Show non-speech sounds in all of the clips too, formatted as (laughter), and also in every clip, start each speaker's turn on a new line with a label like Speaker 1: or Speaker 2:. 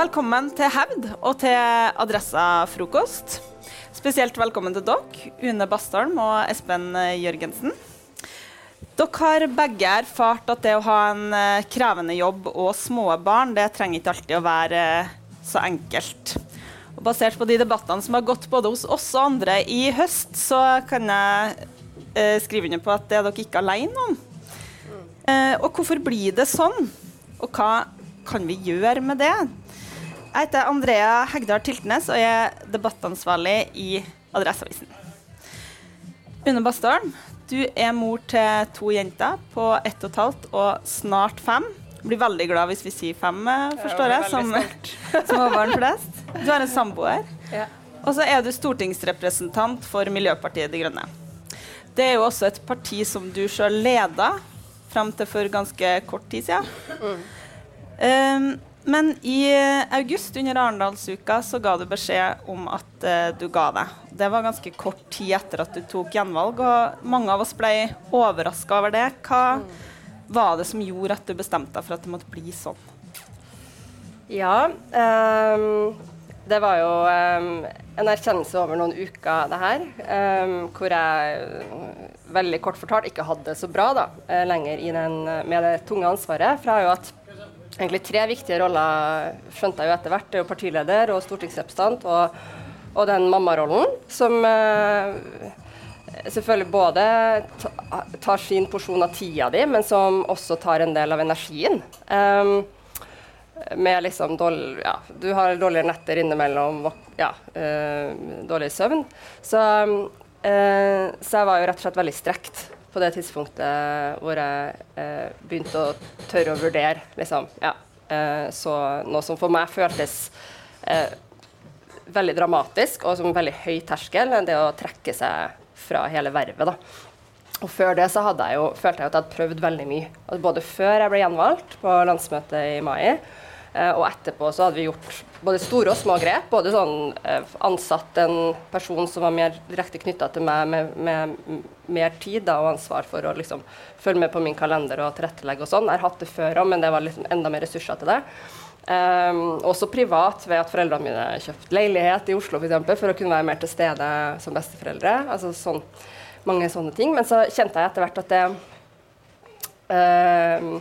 Speaker 1: velkommen til Hevd og til Adressa-frokost. Spesielt velkommen til dere, Une Bastholm og Espen Jørgensen. Dere har begge erfart at det å ha en eh, krevende jobb og små barn, det trenger ikke alltid å være eh, så enkelt. Og basert på de debattene som har gått både hos oss og andre i høst, så kan jeg eh, skrive under på at det er dere ikke alene om. Eh, og hvorfor blir det sånn? Og hva kan vi gjøre med det? Jeg heter Andrea Hegdal Tiltnes og er debattansvarlig i Adresseavisen. Une Bastholm, du er mor til to jenter på ett og et halvt og snart fem. Blir veldig glad hvis vi sier fem, eh, forstår jeg, som småbarn (laughs) flest. Du har en samboer.
Speaker 2: Ja.
Speaker 1: Og så er du stortingsrepresentant for Miljøpartiet De Grønne. Det er jo også et parti som du sjøl leda fram til for ganske kort tid siden. Um, men i august under Arendalsuka så ga du beskjed om at uh, du ga deg. Det var ganske kort tid etter at du tok gjenvalg, og mange av oss ble overraska over det. Hva var det som gjorde at du bestemte deg for at det måtte bli sånn?
Speaker 2: Ja, um, det var jo um, en erkjennelse over noen uker, det her. Um, hvor jeg eh, veldig kort fortalt ikke hadde det så bra da, eh, lenger den, med det tunge ansvaret. For jeg har jo hatt egentlig tre viktige roller, skjønte jeg jo etter hvert. Det er jo partileder og stortingsrepresentant og, og den mammarollen som eh, selvfølgelig både tar sin porsjon av tida di, men som også tar en del av energien. Um, med liksom dårlig, ja, Du har dårligere netter innimellom, ja, uh, dårlig søvn. Så, uh, så jeg var jo rett og slett veldig strekt på det tidspunktet hvor jeg eh, begynte å tørre å vurdere liksom, ja, eh, så noe som for meg føltes eh, veldig dramatisk og som veldig høy terskel, det å trekke seg fra hele vervet. da. Og før det så hadde jeg jo, følte jeg at jeg hadde prøvd veldig mye. Både før jeg ble gjenvalgt på landsmøtet i mai, og etterpå så hadde vi gjort både store og små grep. Både sånn eh, ansatt en person som var mer direkte knytta til meg, med, med mer tid da, og ansvar for å liksom følge med på min kalender og tilrettelegge og sånn. Jeg har hatt det før òg, men det var liksom enda mer ressurser til det. Um, også privat, ved at foreldrene mine kjøpte leilighet i Oslo for, eksempel, for å kunne være mer til stede som besteforeldre. Altså sånn, mange sånne ting. Men så kjente jeg etter hvert at det um,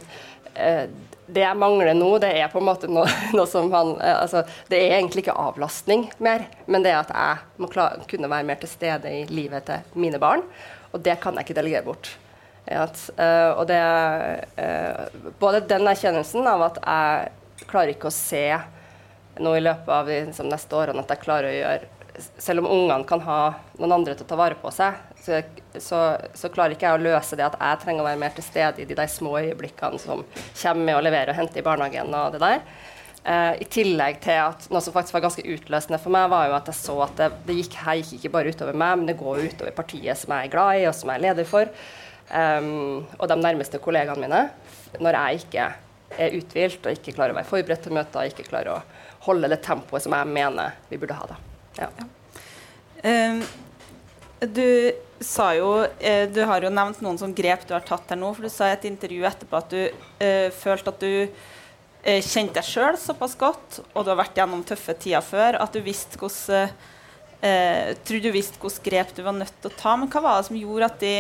Speaker 2: eh, Det jeg mangler nå, det er på en måte noe, (laughs) noe som han eh, altså, Det er egentlig ikke avlastning mer, men det er at jeg må klare, kunne være mer til stede i livet til mine barn. Og det kan jeg ikke delegere bort. At, eh, og det eh, Både den erkjennelsen av at jeg klarer ikke å se nå i løpet av liksom, neste årene at jeg klarer å gjøre Selv om ungene kan ha noen andre til å ta vare på seg, så, så, så klarer ikke jeg å løse det at jeg trenger å være mer til stede i de der små øyeblikkene som kommer med å levere og hente i barnehagen og det der. Eh, I tillegg til at noe som faktisk var ganske utløsende for meg, var jo at jeg så at det, det gikk, her gikk ikke bare utover meg, men det går jo utover partiet som jeg er glad i, og som jeg er leder for. Um, og de nærmeste kollegaene mine. Når jeg ikke er uthvilt og ikke klarer å være forberedt til møter, ikke klarer å holde det tempoet som jeg mener vi burde ha. da. Ja.
Speaker 1: Um, du sa jo eh, Du har jo nevnt noen sånn grep du har tatt her nå. For du sa i et intervju etterpå at du eh, følte at du eh, kjente deg sjøl såpass godt, og du har vært gjennom tøffe tider før, at du visste hvordan eh, Tror du visste hvilke grep du var nødt til å ta. Men hva var det som gjorde at de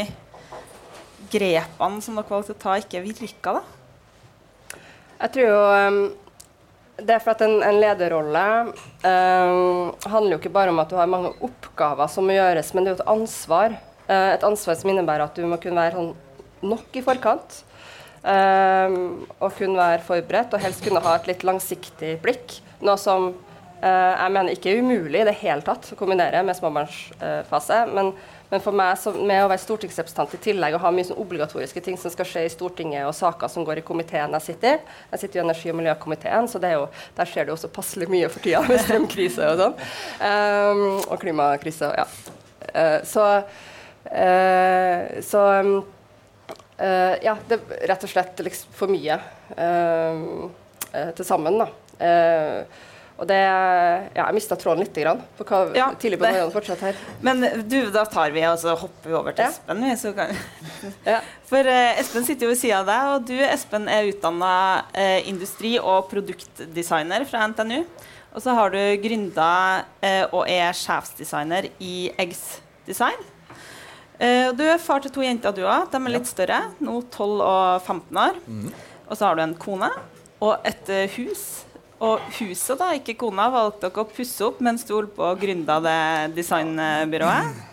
Speaker 1: grepene som dere valgte å ta, ikke virka, da?
Speaker 2: Jeg tror jo um, det er for at en, en lederrolle eh, handler jo ikke bare om at du har mange oppgaver som må gjøres, men det er jo et ansvar. Eh, et ansvar som innebærer at du må kunne være sånn nok i forkant. Eh, og kunne være forberedt, og helst kunne ha et litt langsiktig blikk. Noe som uh, jeg mener ikke er umulig i det hele tatt å kombinere med småbarnsfase. men men for meg som, med å være stortingsrepresentant i tillegg og ha mye sånn obligatoriske ting som skal skje i Stortinget, og saker som går i komiteen jeg sitter i Jeg sitter i energi- og miljøkomiteen, så jo, der skjer det også passelig mye for tida med strømkrise og sånn. Um, og klimakrise. Ja. Uh, så uh, så um, uh, Ja, det er rett og slett liksom for mye uh, til sammen, da. Og det Ja, jeg mista tråden litt grann, på hva
Speaker 1: Ja,
Speaker 2: tidlig på morgenen fortsatt her.
Speaker 1: Men du, da tar vi og så hopper vi over til
Speaker 2: Ja.
Speaker 1: Espen. Vi, så kan...
Speaker 2: Ja.
Speaker 1: For eh, Espen sitter jo ved sida av deg, og du Espen er utdanna eh, industri- og produktdesigner fra NTNU. Og så har du gründa eh, og er sjefsdesigner i Eggs Design. Eh, du er far til to jenter, du òg. De er litt større, nå 12 og 15 år. Og så har du en kone og et eh, hus. Og huset, da, ikke kona, valgte dere å pusse opp mens du holdt på og gründa det designbyrået.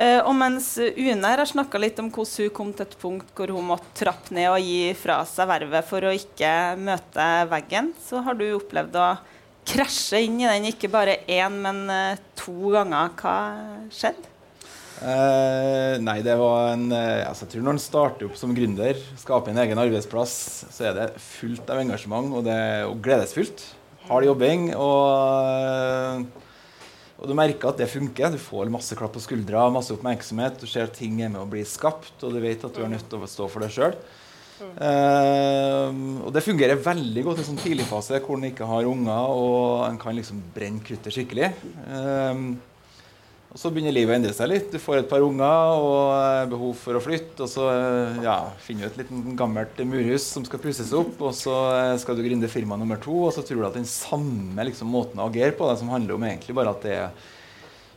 Speaker 1: Uh, og mens Une her har snakka litt om hvordan hun kom til et punkt hvor hun måtte trappe ned og gi fra seg vervet for å ikke møte veggen, så har du opplevd å krasje inn i den ikke bare én, men eh, to ganger. Hva skjedde?
Speaker 3: Eh, nei, det var en eh, altså, Jeg tror når en starter opp som gründer, skaper en egen arbeidsplass, så er det fullt av engasjement, og det er og gledesfylt. Hard jobbing. Og, og du merker at det funker. Du får masse klapp på skuldra, masse oppmerksomhet. Du ser at ting er med å bli skapt, og du vet at du er nødt til å stå for deg sjøl. og det fungerer veldig godt i sånn tidligfase hvor en ikke har unger, og en kan liksom brenne kruttet skikkelig. Eh, og Så begynner livet å endre seg litt. Du får et par unger og eh, behov for å flytte. Og så eh, ja, finner du et liten gammelt murhus som skal pusses opp. Og så eh, skal du grinde firma nummer to, og så tror du at den samme liksom, måten å agere på, det som handler om egentlig bare at det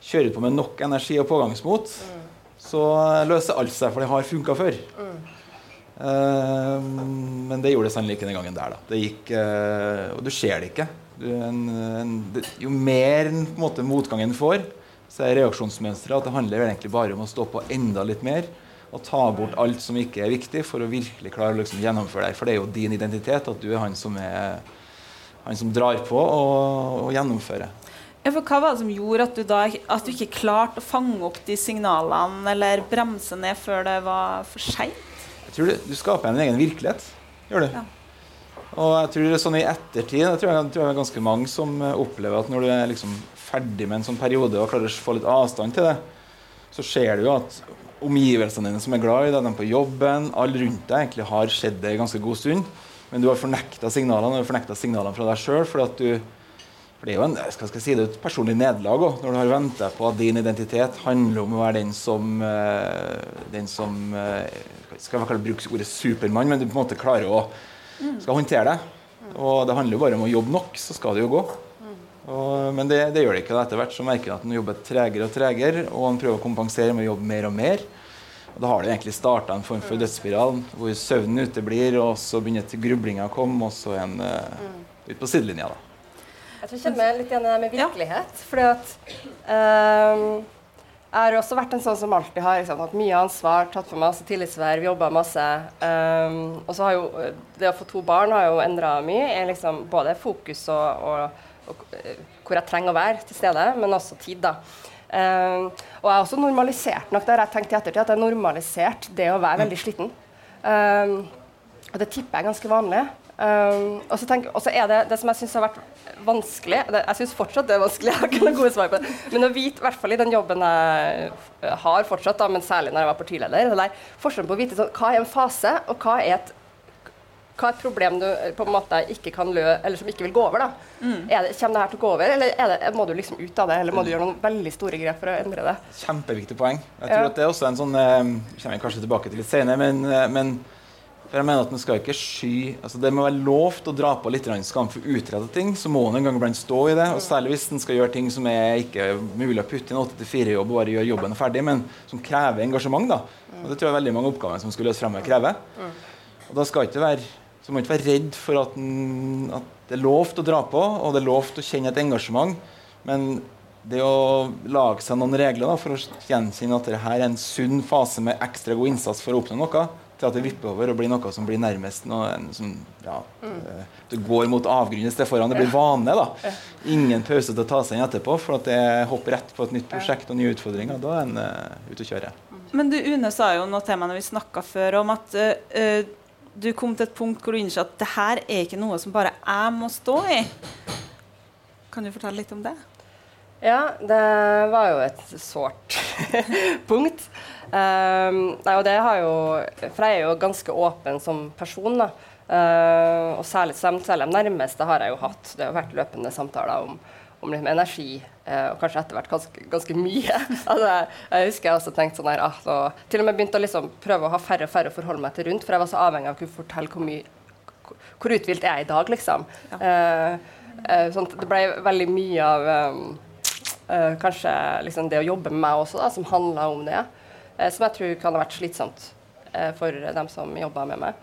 Speaker 3: kjører på med nok energi og pågangsmot, så løser alt seg, for det har funka før. Eh, men det gjorde det sannelig ikke den gangen der. da. Det gikk, uh, Og du ser det ikke. Du, en, en, det, jo mer en, på en måte, motgangen får, så er reaksjonsmønsteret at det handler egentlig bare om å stå på enda litt mer og ta bort alt som ikke er viktig, for å virkelig klare å liksom gjennomføre deg. For det er jo din identitet at du er han som, er, han som drar på og, og gjennomfører.
Speaker 1: Ja, for hva var det som gjorde at du, da, at du ikke klarte å fange opp de signalene eller bremse ned før det var for seint?
Speaker 3: Jeg tror du, du skaper en egen virkelighet. Gjør du.
Speaker 1: Ja.
Speaker 3: Og jeg tror det er sånn i ettertid jeg tror jeg, jeg tror det er ganske mange som opplever at når du er liksom ferdig med en sånn periode og klarer å få litt avstand til det, så ser du jo at omgivelsene dine som er glad i deg, de på jobben, alle rundt deg egentlig har skjedd det en ganske god stund. Men du har fornekta signalene, og du har fornekta signalene fra deg sjøl. For det er jo en, skal jeg si, det et personlig nederlag òg, når du har venta på at din identitet handler om å være den som, eh, den som eh, Skal jeg kalle bruke ordet supermann, men du på en måte klarer å skal håndtere det. Og det handler jo bare om å jobbe nok, så skal det jo gå. Og, men det, det gjør det ikke. Etter hvert så merker han at han jobber tregere og tregere, og han prøver å kompensere med å jobbe mer og mer. Og Da har det egentlig starta en form for dødsspiral hvor søvnen uteblir, og så begynner grublinga å komme, og så er han uh, ut på sidelinja. da.
Speaker 2: Jeg tror jeg kjenner meg litt igjen i det med
Speaker 1: Ja.
Speaker 2: virkelighet. Fordi at um jeg har også vært en sånn som alltid har liksom, hatt mye ansvar, tatt på masse tillitsverv, jobba masse. Um, og så har jo eh, det å få to barn har jo endra mye. liksom både fokus og, og, og eh, hvor jeg trenger å være til stede, men også tid, da. Uh, og jeg har også normalisert nok, det har jeg tenkt i ettertid, at jeg har normalisert det å være veldig sliten. Uh, og det tipper jeg er ganske vanlig. Uh, og så er det det som jeg syns har vært vanskelig det, Jeg syns fortsatt det er vanskelig, (laughs) jeg har ikke noen gode svar på det. Men å vite, i hvert fall i den jobben jeg har fortsatt, da, men særlig når jeg var partileder, det der, forskjellen på å vite sånn, hva er en fase, og hva er et hva er et problem du eh, på en måte ikke kan lø, eller som ikke vil gå over? da? Er det, kommer det her til å gå over, eller er det, må du liksom ut av det? Eller må du gjøre noen veldig store grep for å endre det?
Speaker 3: Kjempeviktig poeng. Jeg tror
Speaker 2: Ja.
Speaker 3: at det er også en sånn eh, kommer jeg kanskje tilbake til litt senere, men, eh, men for jeg mener at man skal ikke sky altså Det må være lovt å dra på litt skam for å ting. Så må man en gang iblant stå i det. og Særlig hvis man skal gjøre ting som er ikke mulig å putte i en 8-4-jobb og bare gjøre jobben ferdig, men som krever engasjement. da. Og Det tror jeg veldig mange oppgaver som skal løse fremover, krever. Og da skal ikke være så må man ikke være redd for at, den, at det er lovt å dra på, og det er lovt å kjenne et engasjement. Men det å lage seg noen regler da, for å gjenkjenne at dette er en sunn fase med ekstra god innsats for å oppnå noe, til at det vipper over og blir noe som blir nærmest noe en, som, ja, mm. Du går mot avgrunnen i stedet foran. Det blir vane. da. Ingen pause til å ta seg inn etterpå, for at det hopper rett på et nytt prosjekt og nye utfordringer. Da er en uh, ute å kjøre.
Speaker 1: Men du, Une sa jo noe til meg når vi snakka før, om at eh, du kom til et punkt hvor du innså at det her er ikke noe som bare jeg må stå i. Kan du fortelle litt om det?
Speaker 2: Ja, det var jo et sårt (laughs) punkt. Um, nei, og det har jo For jeg er jo ganske åpen som person, da. Uh, og særlig, særlig de nærmeste har jeg jo hatt. Det har vært løpende samtaler om, om liksom energi, og kanskje etter hvert ganske, ganske mye. (laughs) altså, jeg, husker jeg også tenkte sånn her ah, og, Til og med begynte å liksom prøve å ha færre og færre å forholde meg til rundt, for jeg var så avhengig av å kunne fortelle hvor mye hvor uthvilt er jeg i dag, liksom. Ja. Uh, sånn, det ble veldig mye av um, kanskje liksom det å jobbe med meg også, da, som handla om det. som jeg tror kan ha vært slitsomt for dem som jobba med meg.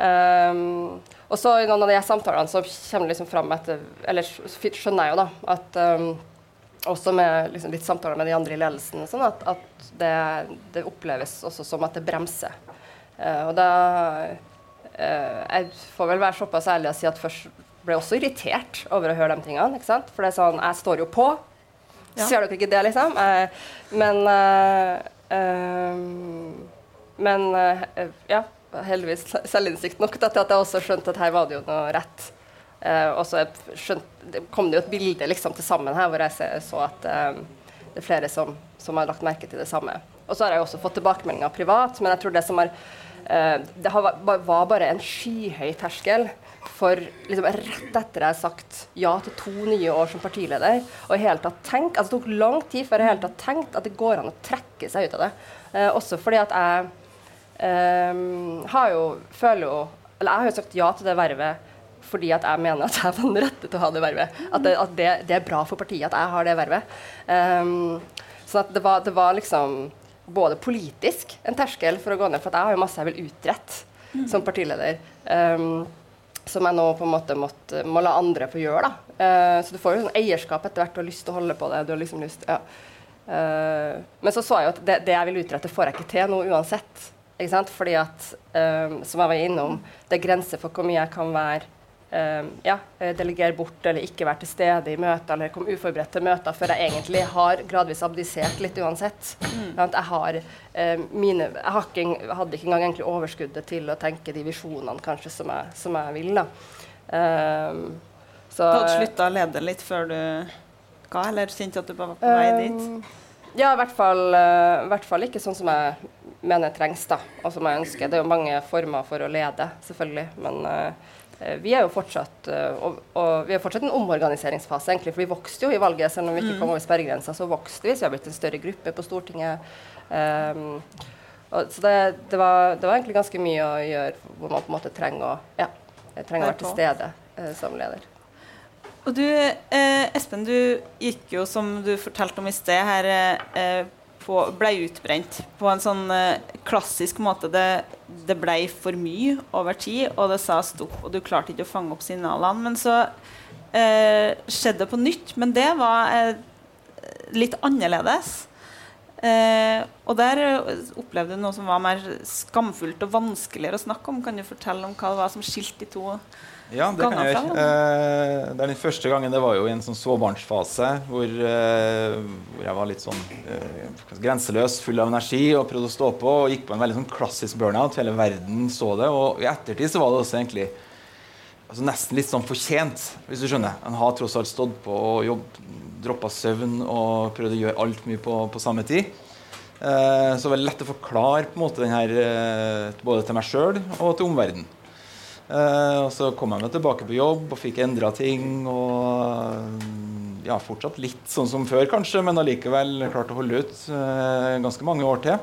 Speaker 2: Um, og så i noen av de samtalene så kommer det liksom fram etter Eller skjønner jeg jo da at um, også med liksom, litt samtaler med de andre i ledelsen sånn at, at det, det, oppleves også som at det bremser. Uh, og da uh, Jeg får vel være såpass ærlig å si at først ble jeg også irritert over å høre de tingene. ikke sant? For det er sånn Jeg står jo på. Ja. Ser dere ikke det, liksom? Uh, men Men ja heldigvis selvinnsikt nok til at jeg også skjønte at her var det jo noe rett. Uh, og så kom det jo et bilde liksom, til sammen her hvor jeg så at uh, det er flere som, som, har lagt merke til det samme. Og så har jeg også fått tilbakemeldinger privat, men jeg tror det som har uh, Det har, var bare en skyhøy terskel for liksom, rett etter jeg har sagt ja til to nye år som partileder, og i hele tatt tenkt, altså Det tok lang tid før jeg i hele tatt tenkte at det går an å trekke seg ut av det. også fordi at jeg Um, har jo, føler jo Eller jeg har jo sagt ja til det vervet fordi at jeg mener at jeg var den rette til å ha det vervet. At det, at det, det er bra for partiet at jeg har det vervet. Um, så det var, det var, liksom både politisk en terskel for å gå ned, for jeg har jo masse jeg vil utrette mm. som partileder. Um, som jeg nå på en måte måtte, må la andre få gjøre. da. Uh, så du får jo sånn eierskap etter hvert Du har lyst til å holde på det. du har liksom lyst, ja. Uh, men så så jeg jo at det, det jeg vil utrette, får jeg ikke til nå uansett. Fordi at, um, som jeg var innom, det er grenser for hvor mye jeg kan være ja, delegere bort eller ikke være til stede i møter eller komme uforberedt til møter før jeg egentlig har gradvis abdisert litt uansett. Mm. Jeg, har, um, mine, jeg hadde ikke engang egentlig overskuddet til å tenke de visjonene kanskje som jeg, som jeg vil. da. Um,
Speaker 1: så, du hadde slutta å lede litt før du ga, eller kjente at du var på vei dit?
Speaker 2: Ja, i hvert, fall, uh, hvert fall ikke sånn som jeg mener trengs, da, og som jeg ønsker. Det er jo mange former for å lede, selvfølgelig. Men uh, vi er jo fortsatt uh, og, og, vi er fortsatt en omorganiseringsfase, egentlig. For vi vokste jo i valget, selv om vi ikke mm. kom over sperregrensa, så vokste vi. Så vi har blitt en større gruppe på Stortinget. Um, og, så det, det, var, det, var, egentlig ganske mye å gjøre hvor man på en måte trenger å, ja, trenger å være til stede som leder.
Speaker 1: Og du, eh, Espen, du gikk jo, som du fortalte om i sted, her eh, på, ble utbrent på en sånn eh, klassisk måte. Det, det ble for mye over tid, og det sa stopp, og du klarte ikke å fange opp signalene. Men så eh, skjedde det på nytt, men det var eh, litt annerledes. Eh, og der opplevde du noe som var mer skamfullt og vanskeligere å snakke om. Kan du fortelle om hva det var som skilte de to?
Speaker 3: Ja, det kan jeg gjøre. Eh, det er den første gangen det var jo i en sånn småbarnsfase hvor, eh, hvor, jeg var litt sånn eh, grenseløs, full av energi og prøvde å stå på. Og gikk på en veldig sånn klassisk burnout. Hele verden så det. Og i ettertid så var det også egentlig altså nesten litt sånn fortjent, hvis du skjønner. Han har tross alt stått på og jobb, droppa søvn og prøvd å gjøre alt mye på, på samme tid. Eh, så det var lett å forklare på en måte den her, eh, både til meg sjøl og til omverdenen. Uh, og så kom jeg meg tilbake på jobb og fikk endra ting. Og ja, fortsatt litt sånn som før, kanskje, men allikevel klarte å holde ut uh, ganske mange år til.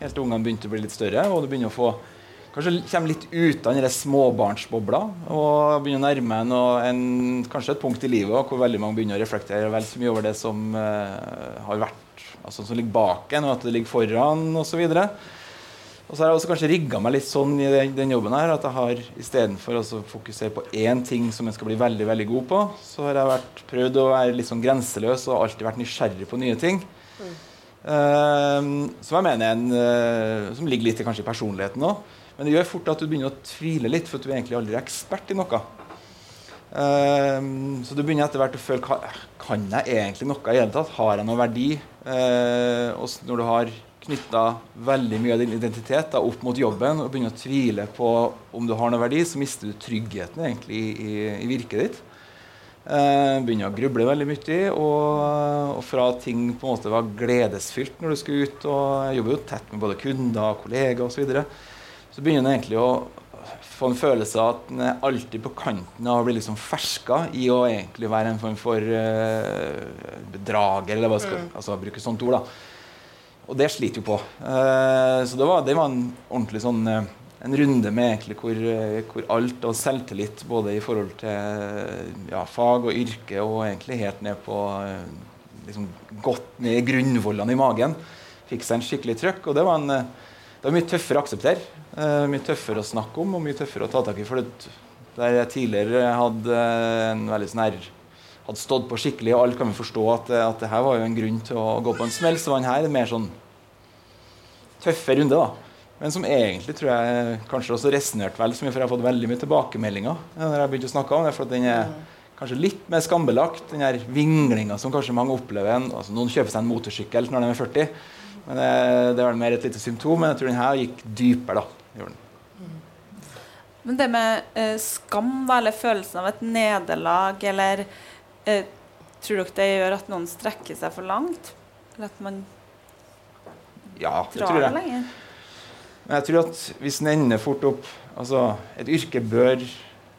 Speaker 3: Helt til ungene begynte å bli litt større, og du begynner å få Kanskje kommer litt ut av den småbarnsbobla og begynner å nærme en, en, kanskje et punkt i livet hvor veldig mange begynner å reflektere vel så mye over det som uh, har vært, altså som ligger bak en, og at det ligger foran osv. Og, så og så har jeg også kanskje rigga meg litt sånn i den, den jobben her at jeg har istedenfor å fokusere på én ting som jeg skal bli veldig veldig god på, så har jeg vært, prøvd å være litt sånn grenseløs og alltid vært nysgjerrig på nye ting. Mm. Uh, som jeg mener en, uh, som ligger litt kanskje i personligheten òg. Men det gjør fort at du begynner å tvile litt, for du er egentlig aldri er ekspert i noe. Uh, så du begynner etter hvert å føle Kan jeg egentlig noe i hele tatt? Har jeg noe verdi? Uh, og når du har knytta veldig mye av din identitet da, opp mot jobben og begynner å tvile på om du har noe verdi, så mister du tryggheten egentlig i, i, i virket ditt. Eh, begynner å gruble veldig mye. Og, og, fra ting på en måte var gledesfylt når du skulle ut og jeg jobber jo tett med både kunder og kollegaer osv., så, så begynner du egentlig å få en følelse av at en er alltid på kanten av å bli liksom ferska i å egentlig være en form for eh, bedrager, eller hva skal mm. altså bruke sånt ord. da. Og det sliter jo på. Uh, så det var, det var, en ordentlig sånn uh, en runde med egentlig hvor, hvor, alt og selvtillit både i forhold til ja, fag og yrke og egentlig helt ned på liksom godt ned i grunnvollene i magen fikk seg en skikkelig trøkk. Og det var, en, det var mye tøffere å akseptere. Mye tøffere å snakke om og mye tøffere å ta tak i. For det, der jeg tidligere hadde en veldig sånn hadde stått på skikkelig, og alle kan jo forstå at, at det her var jo en grunn til å gå på en smell, så var den her en mer sånn tøffe runde. da. Men som egentlig tror jeg kanskje også resonnerte vel så mye, for jeg har fått veldig mye tilbakemeldinger når jeg begynte å snakke om det. for at den er kanskje litt mer skambelagt, den her vinglinga som kanskje mange opplever. Altså, noen kjøper seg en motorsykkel når de er 40. Men det, det var mer et lite symptom. Men jeg tror den her gikk dypere. da.
Speaker 1: Men det med eh, skam, da, eller følelsen av et nederlag, eller eh, Tror dere det gjør at noen strekker seg for langt? Eller at man
Speaker 3: ja, det tror jeg. lenger? Men jeg tror at hvis en ender fort opp Altså, et yrke bør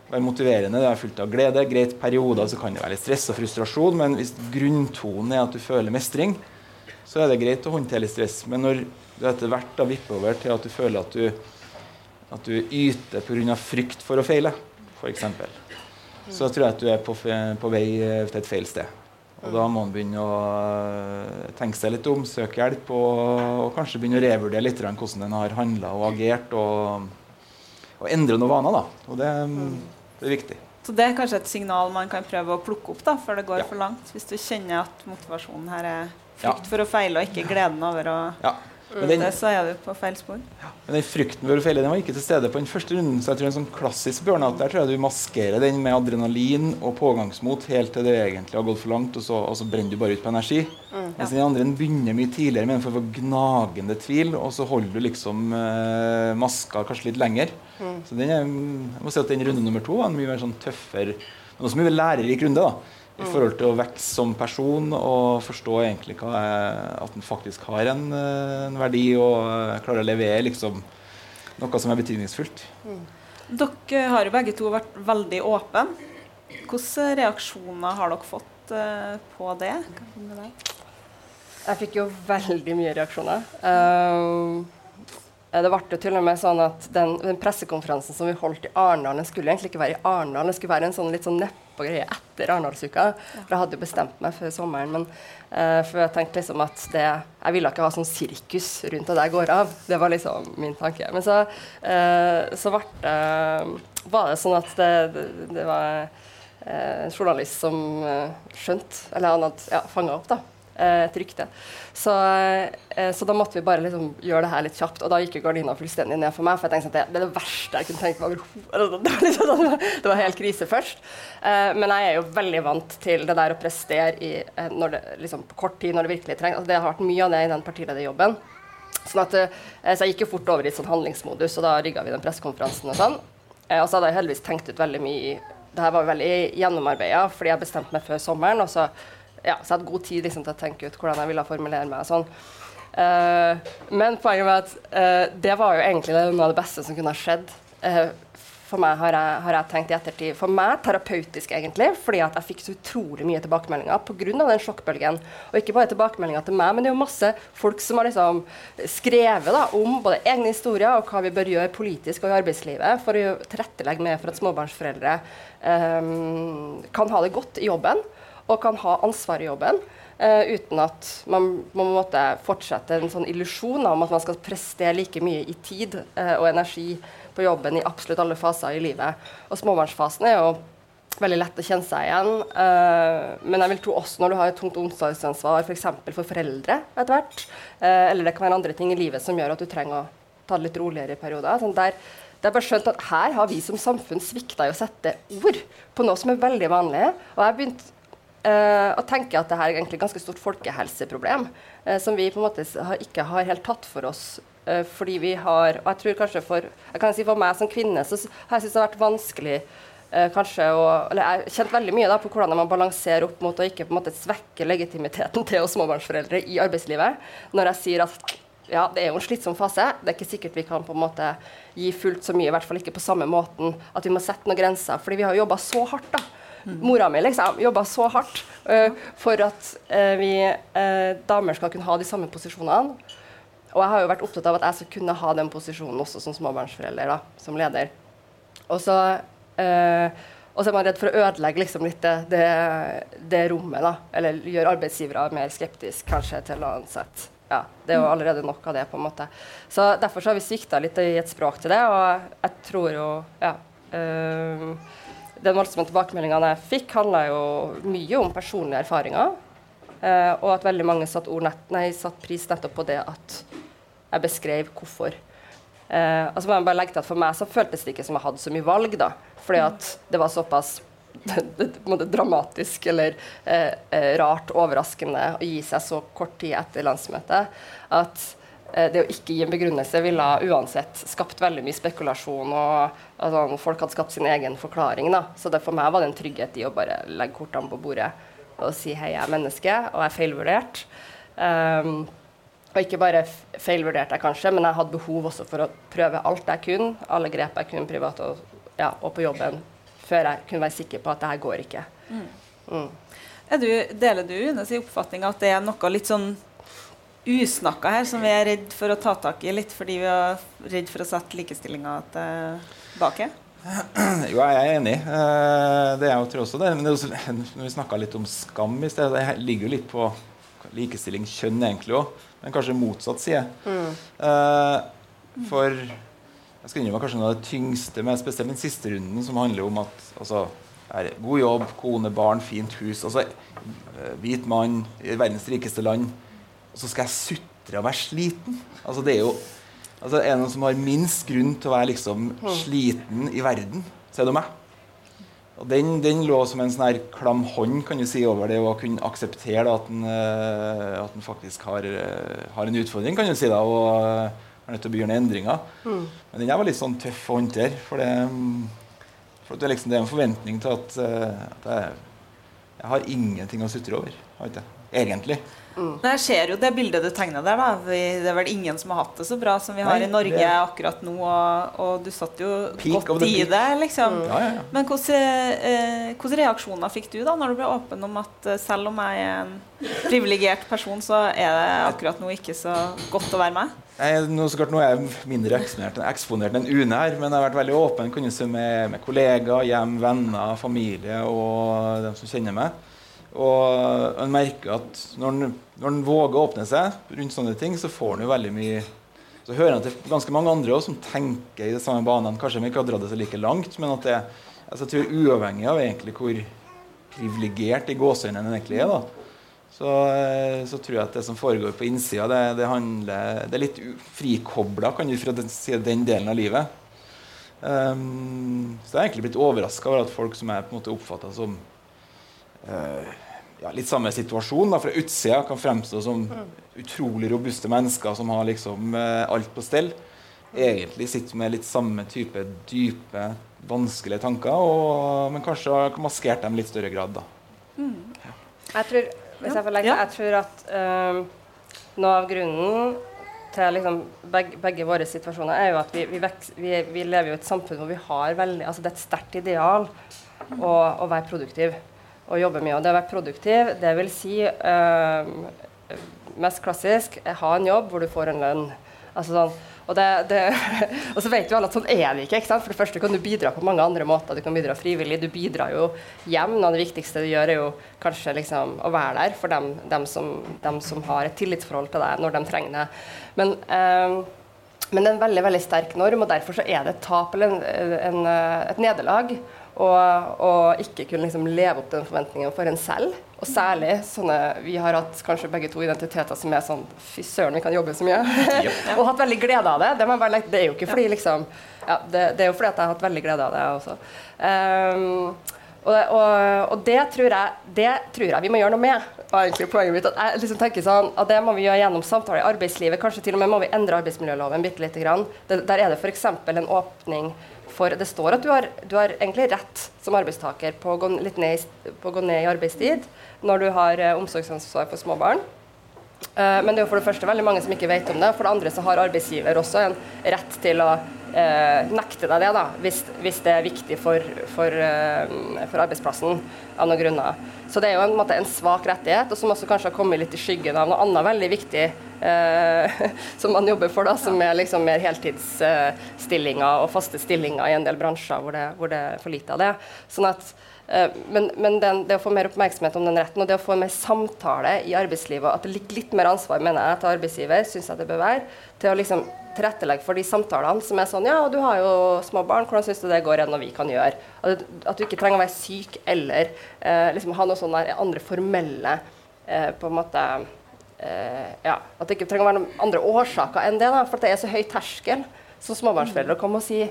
Speaker 3: være motiverende. Det er fullt av glede. Greit perioder så kan det være litt stress og frustrasjon, men hvis grunntonen er at du føler mestring, så er det greit å håndtere litt stress. Men når du etter hvert da vipper over til at du føler at du at du yter pga. frykt for å feile, f.eks. Så tror jeg at du er på, på, vei eh, til et feil sted. Og da må man begynne å eh, tenke seg litt om, søke hjelp og, og kanskje begynne å revurdere litt hvordan en har handla og agert, og, og, endre noen vaner. da. Og det, det, er viktig.
Speaker 1: Så det er kanskje et signal man kan prøve å plukke opp da, før det går ja. for langt? Hvis du kjenner at motivasjonen her er frykt for å feile, og ikke gleden over å
Speaker 3: ja.
Speaker 1: Men den, så er du på feil spor.
Speaker 3: Ja, men den frykten for å feile den var ikke til stede på den første runden. Så jeg tror en sånn klassisk burnout der tror jeg du maskerer den med adrenalin og pågangsmot helt til det egentlig har gått for langt, og så, og så brenner du bare ut på energi. Mm, ja. Mens den andre begynner mye tidligere med en form for gnagende tvil, og så holder du liksom eh, maska kanskje litt lenger. Mm. Så den jeg må si at den runde nummer to var en mye mer sånn tøffere, men også mye lærerik runde. da i forhold til å vokse som person og forstå egentlig hva er, at en faktisk har en, eh, en, verdi og eh, klarer å levere liksom, noe som er betydningsfullt. Mm.
Speaker 1: Dere har jo begge to vært veldig åpne. Hvilke reaksjoner har dere fått uh, på det?
Speaker 2: Jeg fikk jo veldig mye reaksjoner. Uh, det ble til og med sånn at den, den pressekonferansen som vi holdt i Arendal, den skulle egentlig ikke være i Arendal, den skulle være en sånn litt sånn neppe på greier etter Arendalsuka. For jeg hadde jo bestemt meg før sommeren. Men uh, for jeg tenkte liksom at det Jeg ville ikke ha sånn sirkus rundt at jeg går av. Det var liksom min tanke. Men så, uh, så ble det, var det sånn at det, det, det var uh, en journalist som skjønte Eller han hadde ja, fanga opp, da Eh, et rykte. Så, eh, så, da måtte vi bare liksom gjøre det her litt kjapt. Og da gikk gardina fullstendig ned for meg. For jeg tenkte at det, er det verste jeg kunne tenke meg. (laughs) Det, liksom sånn, det, var helt krise først. Eh, men jeg er jo veldig vant til det der å prestere i, det, liksom, på kort tid når det virkelig trengs. Altså, det har vært mye av det i den partilederjobben. Sånn at, så jeg gikk jo fort over i sånn handlingsmodus, og da rigga vi den pressekonferansen og sånn. Og så hadde jeg heldigvis tenkt ut veldig mye Det her var veldig gjennomarbeida, fordi jeg bestemte meg før sommeren. og så ja, så jeg hadde god tid liksom, til å tenke ut hvordan jeg ville formulere meg. sånn. Uh, men poenget var at uh, det var jo egentlig noe av det beste som kunne ha skjedd. Uh, for meg har jeg, har jeg, tenkt i ettertid. For meg terapeutisk, egentlig, fordi at jeg fikk så utrolig mye tilbakemeldinger pga. den sjokkbølgen. Og ikke bare tilbakemeldinger til meg, men det er jo masse folk som har liksom skrevet da, om både egne historier og hva vi bør gjøre politisk og i arbeidslivet for å tilrettelegge med for at småbarnsforeldre um, kan ha det godt i jobben og kan ha ansvar i jobben. Uh, uten at man, man må fortsette en sånn illusjon om at man skal prestere like mye i tid uh, og energi på jobben i absolutt alle faser i livet. Og småbarnsfasen er jo veldig lett å kjenne seg igjen. Uh, men jeg vil tro også når du har et tungt omsorgsansvar f.eks. For, for foreldre etter hvert, eller det kan være andre ting i livet som gjør at du trenger å ta det litt roligere i perioder. Sånn der, det er bare skjønt at Her har vi som samfunn svikta i å sette ord på noe som er veldig vanlig. Og jeg begynte Uh, og tenker at dette er egentlig et ganske stort folkehelseproblem uh, som vi på en måte ikke har helt tatt for oss. Uh, fordi vi har Og jeg tror kanskje for jeg kan si for meg som kvinne så har jeg syntes det har vært vanskelig kanskje å Eller jeg har kjent veldig mye da, på hvordan man balanserer opp mot å ikke på en måte svekke legitimiteten (laughs) til oss småbarnsforeldre i arbeidslivet. Når jeg sier at ja, det er jo en slitsom fase. Det er ikke sikkert vi kan på en måte gi fullt så mye, i hvert fall ikke på samme måten. At vi må sette noen grenser. Fordi vi har jobba så hardt, da. Mora mi liksom, jobba så hardt uh, for at uh, vi uh, damer skal kunne ha de samme posisjonene. Og jeg har jo vært opptatt av at jeg skal kunne ha den posisjonen også som småbarnsforelder, da, som leder. Og så, og så er man redd for å ødelegge liksom, litt det, det, det rommet, da. Eller gjøre arbeidsgivere mer skeptiske kanskje til å ansette ja, det er jo allerede nok av det. på en måte. Så Derfor så har vi svikta litt i et språk til det. Og jeg tror jo ja, øh, Den voldsomme tilbakemeldingene jeg fikk, handla jo mye om personlige erfaringer. Øh, og at veldig mange satte satt pris nettopp på det at jeg beskrev hvorfor. Må jeg bare legge til at For meg så føltes det ikke som jeg hadde så mye valg, da. Fordi at det var såpass (laughs) dramatisk eller eh, eh, rart, overraskende å gi seg så kort tid etter landsmøtet at eh, det å ikke gi en begrunnelse ville uansett skapt veldig mye spekulasjon. og altså, Folk hadde skapt sin egen forklaring. Da. Så det, for meg var det en trygghet i å bare legge kortene på bordet og si hei, jeg er menneske, og jeg er feilvurdert. Um, og ikke bare feilvurderte jeg kanskje, men jeg hadde behov også for å prøve alt jeg kunne. Alle grep jeg kunne privat og, ja, og på jobben før jeg kunne være sikker på at det her går ikke. Mm.
Speaker 1: Mm. Du, deler du i oppfatning at det er noe litt sånn usnakka her som vi er redd for å ta tak i litt fordi vi er redd for å sette likestillinga tilbake? (clears throat)
Speaker 3: Jo, jeg er enig. Eh, det er jo også det. Men det også, (laughs) når vi snakka litt om skam i sted, det ligger jo litt på likestilling kjønn egentlig òg, men kanskje motsatt side. Mm. Uh, for jeg skal innrømme kanskje noe av det tyngste med spesielt den siste runden, som handler om at altså, god jobb, kone, barn, fint hus altså eh, Hvit mann i verdens rikeste land. Og så skal jeg sutre og være sliten. Altså, det er jo altså, Er det noen som har minst grunn til å være liksom sliten i verden, så er det meg. Og den, den, lå som en sånn her klam hånd kan du si, over det å kunne akseptere da, at en, uh, at en faktisk har, uh, har, en utfordring, kan du si. da, og er nødt til å begynne endringer. Mm. Men den var litt sånn tøff å håndtere. For det, for det, liksom, det er en forventning til at, at jeg, jeg, har ingenting å sutre over. Egentlig.
Speaker 1: Mm. Jeg ser jo det bildet du tegner der. da vi, Det er vel ingen som har hatt det så bra som vi har Nei, i Norge det... akkurat nå. Og, og, du satt jo peak godt i det, liksom. Mm. Ja, ja, ja. Men hvilke eh, reaksjoner fikk du da når du ble åpen om at eh, selv om jeg er en privilegert person, så er det akkurat nå ikke så godt å være med?
Speaker 3: Nå, så klart, nå er jeg mindre eksponert, eksponert enn UNE her, men jeg har vært veldig åpen med, med kollegaer, hjem, venner, familie og dem som kjenner meg. Og en merker at når en, når en våger å åpne seg rundt sånne ting, så får en jo veldig mye Så hører han til ganske mange andre også, som tenker i de samme banene. Kanskje de ikke har dratt det så like langt, men at det, altså, jeg tror uavhengig av egentlig hvor privilegert i gåseøynene en egentlig er, da, så, eh, så, tror jeg at det som foregår på innsida, det, det, handler, det er litt frikobla kan du fra den, den delen av livet. Um, så jeg er egentlig blitt overraska over at folk som jeg på en måte oppfatta som uh, ja, litt samme situasjon da, fra utsida kan fremstå som utrolig robuste mennesker som har liksom eh, alt på stell. Egentlig sitter med litt samme type dype, vanskelige tanker, og, men kanskje har maskert dem i litt større grad. da.
Speaker 2: Mm. Ja. Jeg tror hvis jeg får legge, jeg tror at øh, noe av grunnen til liksom begge, begge, våre situasjoner er jo at vi, vi, veks, vi, vi lever i et samfunn hvor vi har veldig, altså det er et sterkt ideal å, å være produktiv og jobbe mye. Og det å være produktiv, det vil si uh, mest klassisk ha en jobb hvor du får en lønn. Altså sånn, og, det, det, (laughs) og, så vet jo alle at sånn er det ikke. ikke sant? For det første kan du bidra på mange andre måter. Du kan bidra frivillig. Du bidrar jo hjem. Noe av det viktigste du gjør, er jo kanskje liksom å være der for dem, dem, som, dem som, har et tillitsforhold til deg når de trenger det. Men, eh, men det er en veldig veldig sterk norm, og derfor så er det et tap eller en, en, et nederlag og, og, ikke kunne liksom leve opp den forventningen for en selv. Og særlig sånne Vi har hatt kanskje begge to identiteter som er sånn Fy søren, vi kan jobbe så mye. (laughs) og hatt veldig glede av det. Det, bare, det er jo ikke fordi liksom ja, det, det, er jo fordi at jeg har hatt veldig glede av det også. Um, og, og, og det, tror jeg, det, tror jeg, vi må gjøre noe med. var egentlig poenget mitt, at jeg liksom tenker sånn, at Det må vi gjøre gjennom samtaler i arbeidslivet. Kanskje til og med må vi endre arbeidsmiljøloven bitte lite grann. Det, der er det f.eks. en åpning for Det står at du har, du har, egentlig rett som arbeidstaker på å gå, litt ned, på å gå ned i arbeidstid når du har eh, omsorgsansvar for små barn. Uh, men det er jo for det første veldig mange som ikke vet om det. For det andre så har arbeidsgiver også en rett til å uh, nekte deg det, da, hvis, hvis, det er viktig for, for, eh, for, arbeidsplassen av noen grunner. Så det er jo en, måte, en svak rettighet, og som også kanskje har kommet litt i skyggen av noe annet veldig viktig (laughs) som man jobber for, da, som er liksom mer heltidsstillinger og faste stillinger i en del bransjer hvor det, hvor det er for lite av det. Sånn at Eh, men, men den, det å få mer oppmerksomhet om den retten, og det å få mer samtale i arbeidslivet, at det ligger litt mer ansvar mener jeg, til arbeidsgiver, syns jeg det bør være, til å liksom tilrettelegge for de samtalene som er sånn Ja, du har jo små barn, hvordan syns du det går enn vi kan gjøre? At, at, du ikke trenger å være syk eller eh, liksom ha noen sånne andre formelle eh, på en måte eh, Ja, at det ikke trenger å være noen andre årsaker enn det, da, for det er så høy terskel som småbarnsforeldre å komme og si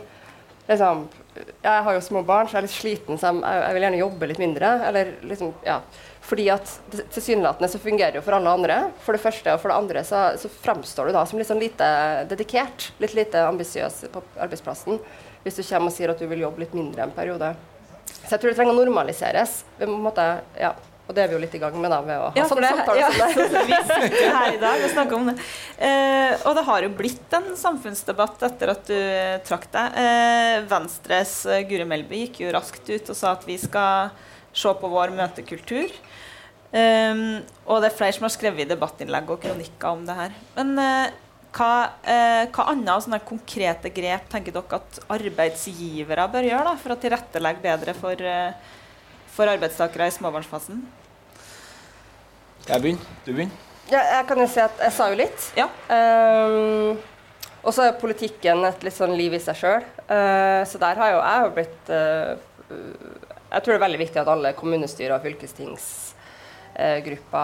Speaker 2: liksom, jeg har jo små barn, så jeg er litt sliten, så jeg, jeg vil gjerne jobbe litt mindre. Eller liksom, ja. Fordi at tilsynelatende så fungerer jo for alle andre. For det første og for det andre så, så fremstår du da som litt sånn lite dedikert. Litt lite ambisiøs på arbeidsplassen. Hvis du kommer og sier at du vil jobbe litt mindre en periode. Så jeg tror det trenger å normaliseres. Vi må, måtte, ja, og det er vi jo litt i gang med da, ved å ha ja, sånne samtaler ja, som det. (laughs)
Speaker 1: vi sitter her i dag og snakker om det. Eh, og det har jo blitt en samfunnsdebatt etter at du trakk deg. Eh, Venstres eh, Guri Melby gikk jo raskt ut og sa at vi skal se på vår møtekultur. Um, og det er flere som har skrevet i debattinnlegg og kronikker om det her. Men uh, hva, uh, hva andre sånne konkrete grep tenker dere at arbeidsgivere bør gjøre da, for å tilrettelegge bedre for for arbeidstakere i småbarnsfasen?
Speaker 3: Jeg begynner. Du begynner.
Speaker 2: Ja, jeg kan jo si at jeg sa jo litt.
Speaker 1: Ja.
Speaker 2: Um, og så er politikken et litt sånn liv i seg sjøl. Uh, eh, så der har jo jeg jo blitt uh, Jeg tror det er veldig viktig at alle kommunestyrer og fylkestings gruppa,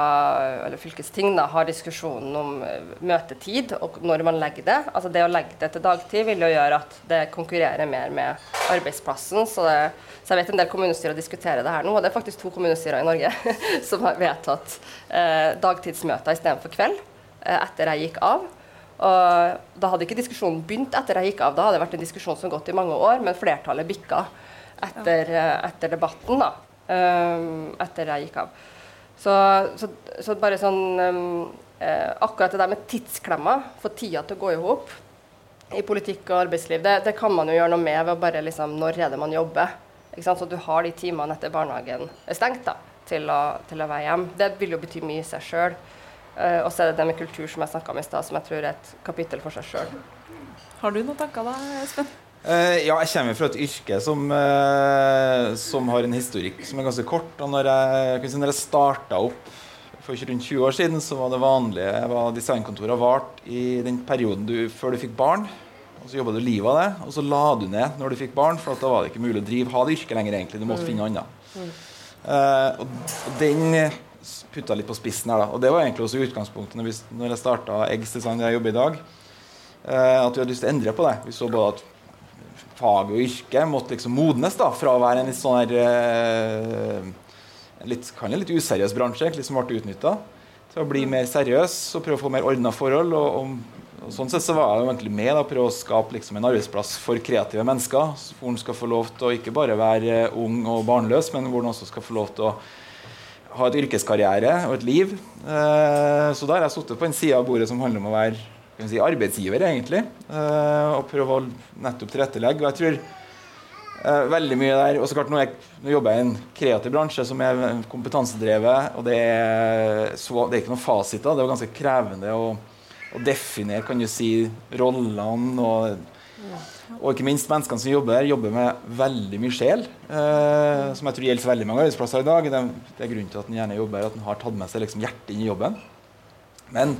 Speaker 2: eller fylkesting da, har diskusjonen om eh, møtetid og når man legger det. Altså Det å legge det til dagtid vil jo gjøre at det konkurrerer mer med arbeidsplassen. Så, det, så jeg vet en del kommunestyrer diskuterer det her nå, og det er faktisk to kommunestyrer i Norge (laughs) som har vedtatt eh, dagtidsmøter istedenfor kveld eh, etter jeg gikk av. Og da hadde ikke diskusjonen begynt etter jeg gikk av, da hadde det vært en diskusjon som gått i mange år, men flertallet bikka etter, eh, etter debatten, da. Um, etter jeg gikk av. Så, så, så bare sånn um, eh, Akkurat det der med tidsklemma, få tida til å gå i hop i politikk og arbeidsliv, det, det, kan man jo gjøre noe med ved å bare liksom Når er det man jobber? Så du har de timene etter barnehagen er stengt da, til å, til å være hjemme. Det vil jo bety mye i seg sjøl. Uh, og så er det det med kultur som jeg snakka om i stad, som jeg tror er et kapittel for seg sjøl.
Speaker 1: Har du noen tanker da, Espen?
Speaker 3: Uh, ja, jeg kommer fra et yrke som, uh, som, har en historikk som er ganske kort. Og når jeg, når jeg starta opp for rundt 20 år siden, så var det vanlige var designkontoret vart i den perioden du, før du fikk barn. Og Så jobba du livet av det, og så la du ned når du fikk barn. For da var det ikke mulig å drive, ha det yrket lenger. egentlig, Du måtte mm. finne noe annet. Mm. Uh, og, og, den putta litt på spissen her. da, Og det var egentlig også utgangspunktet når, vi, når jeg starta Eggs Design, der jeg jobber i dag. at vi hadde lyst til å endre på det. Vi så både at faget og yrke måtte liksom modnes da, fra å være en litt sånn her eh, litt, kan litt useriøs bransje som ble utnytta, til å bli mer seriøs og prøve å få mer ordna forhold. Og, og, og, sånn sett så var jeg egentlig med da, prøve å skape liksom, en arbeidsplass for kreative mennesker. Hvor en skal få lov til å ikke bare være ung og barnløs, men hvor en også skal få lov til å ha et yrkeskarriere og et liv. Eh, så da har jeg sittet på en side av bordet som handler om å være si, arbeidsgiver, egentlig. Uh, og prøve å nettopp tilrettelegge. Og jeg tror uh, veldig mye der og så klart Nå, jeg, nå jobber jeg i en kreativ bransje som er kompetansedrevet, og det er, så, det er ikke noen fasiter. Det er ganske krevende å, å, definere kan du si, rollene og og ikke minst menneskene som jobber der, jobber med veldig mye sjel. Eh, som jeg tror gjelder veldig mange arbeidsplasser i dag. Det, det er grunnen til at en gjerne jobber, at en har tatt med seg liksom hjertet inn i jobben. Men